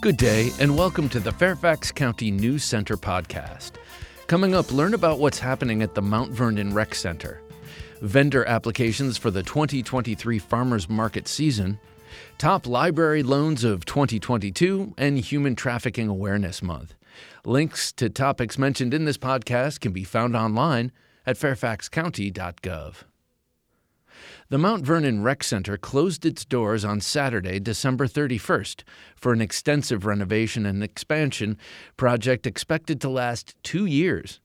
Good day, and welcome to the Fairfax County News Center podcast. Coming up, learn about what's happening at the Mount Vernon Rec Center, vendor applications for the 2023 Farmers Market season, top library loans of 2022, and Human Trafficking Awareness Month. Links to topics mentioned in this podcast can be found online at fairfaxcounty.gov. The Mount Vernon Rec Center closed its doors on Saturday, December 31st, for an extensive renovation and expansion project expected to last two years.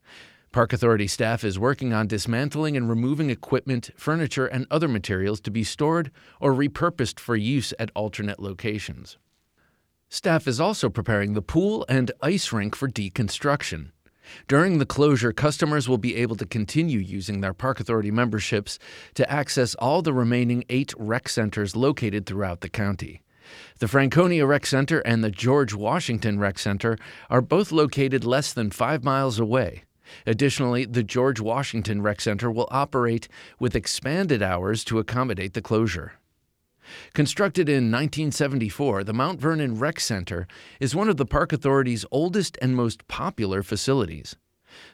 Park Authority staff is working on dismantling and removing equipment, furniture, and other materials to be stored or repurposed for use at alternate locations. Staff is also preparing the pool and ice rink for deconstruction. During the closure, customers will be able to continue using their Park Authority memberships to access all the remaining eight rec centers located throughout the county. The Franconia Rec Center and the George Washington Rec Center are both located less than five miles away. Additionally, the George Washington Rec Center will operate with expanded hours to accommodate the closure. Constructed in 1974, the Mount Vernon Rec Center is one of the Park Authority's oldest and most popular facilities.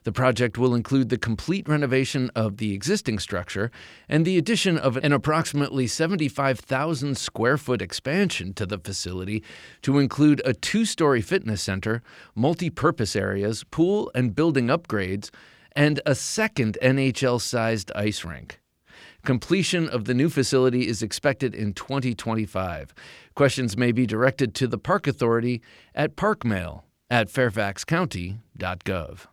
The project will include the complete renovation of the existing structure and the addition of an approximately 75,000 square foot expansion to the facility to include a two story fitness center, multi purpose areas, pool and building upgrades, and a second NHL sized ice rink. Completion of the new facility is expected in 2025. Questions may be directed to the Park Authority at parkmail at fairfaxcounty.gov.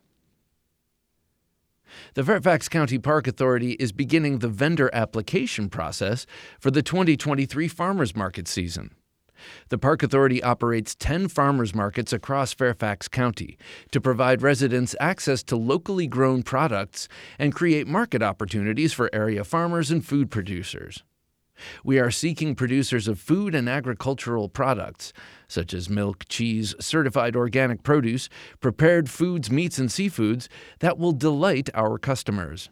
The Fairfax County Park Authority is beginning the vendor application process for the 2023 farmers market season. The Park Authority operates 10 farmers markets across Fairfax County to provide residents access to locally grown products and create market opportunities for area farmers and food producers. We are seeking producers of food and agricultural products, such as milk, cheese, certified organic produce, prepared foods, meats, and seafoods, that will delight our customers.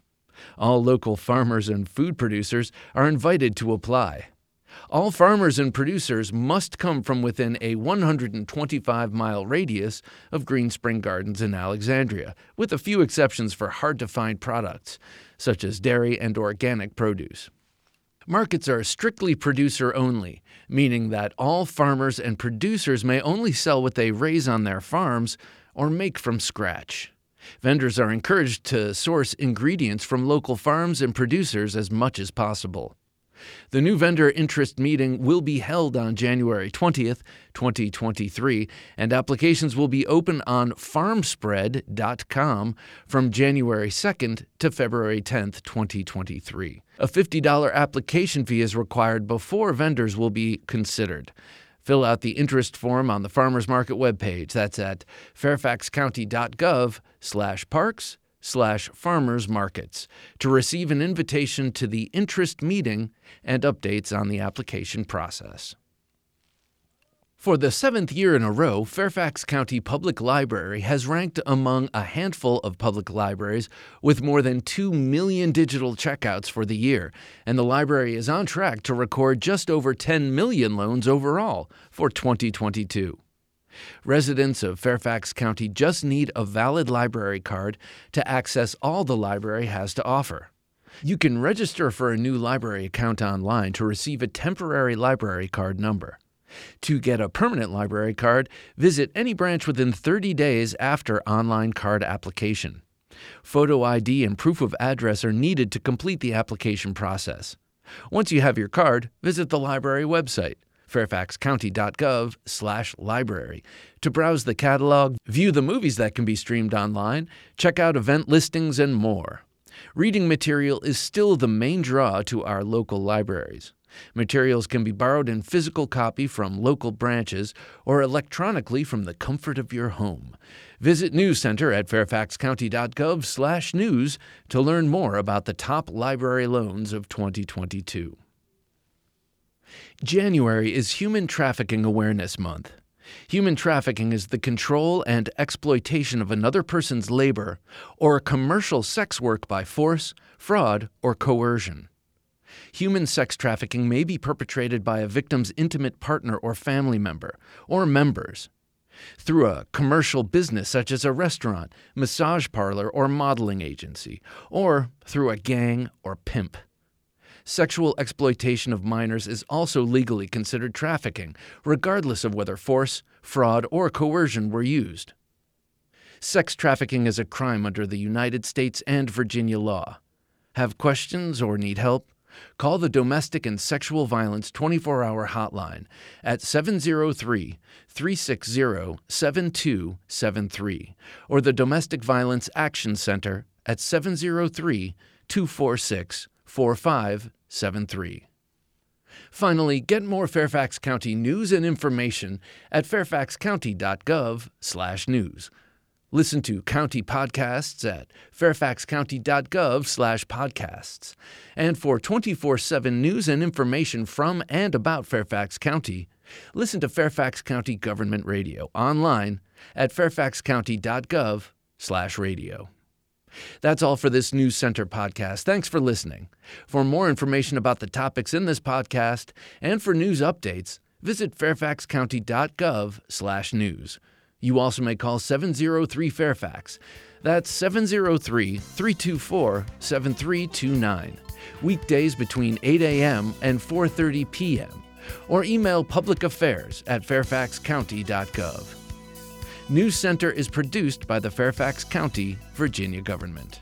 All local farmers and food producers are invited to apply. All farmers and producers must come from within a 125 mile radius of Green Spring Gardens in Alexandria, with a few exceptions for hard to find products, such as dairy and organic produce. Markets are strictly producer only, meaning that all farmers and producers may only sell what they raise on their farms or make from scratch. Vendors are encouraged to source ingredients from local farms and producers as much as possible. The new vendor interest meeting will be held on January 20th, 2023, and applications will be open on farmspread.com from January 2nd to February 10th, 2023. A $50 application fee is required before vendors will be considered. Fill out the interest form on the farmers market webpage. That's at fairfaxcounty.gov/parks slash farmers markets to receive an invitation to the interest meeting and updates on the application process. For the seventh year in a row, Fairfax County Public Library has ranked among a handful of public libraries with more than 2 million digital checkouts for the year, and the library is on track to record just over 10 million loans overall for 2022. Residents of Fairfax County just need a valid library card to access all the library has to offer. You can register for a new library account online to receive a temporary library card number. To get a permanent library card, visit any branch within 30 days after online card application. Photo ID and proof of address are needed to complete the application process. Once you have your card, visit the library website fairfaxcounty.gov/library to browse the catalog, view the movies that can be streamed online, check out event listings and more. Reading material is still the main draw to our local libraries. Materials can be borrowed in physical copy from local branches or electronically from the comfort of your home. Visit News Center at fairfaxcounty.gov/news to learn more about the top library loans of 2022. January is Human Trafficking Awareness Month. Human trafficking is the control and exploitation of another person's labor or commercial sex work by force, fraud, or coercion. Human sex trafficking may be perpetrated by a victim's intimate partner or family member, or members, through a commercial business such as a restaurant, massage parlor, or modeling agency, or through a gang or pimp. Sexual exploitation of minors is also legally considered trafficking, regardless of whether force, fraud, or coercion were used. Sex trafficking is a crime under the United States and Virginia law. Have questions or need help? Call the Domestic and Sexual Violence 24 hour hotline at 703 360 7273 or the Domestic Violence Action Center at 703 246 4573. Finally, get more Fairfax County news and information at fairfaxcounty.gov/news. Listen to county podcasts at fairfaxcounty.gov/podcasts. And for 24/7 news and information from and about Fairfax County, listen to Fairfax County Government Radio online at fairfaxcounty.gov/radio. That's all for this News Center podcast. Thanks for listening. For more information about the topics in this podcast and for news updates, visit fairfaxcounty.gov/news. You also may call 703 Fairfax. That's 703 324 7329. Weekdays between 8 a.m. and 4:30 p.m. or email publicaffairs at fairfaxcounty.gov. News Center is produced by the Fairfax County, Virginia government.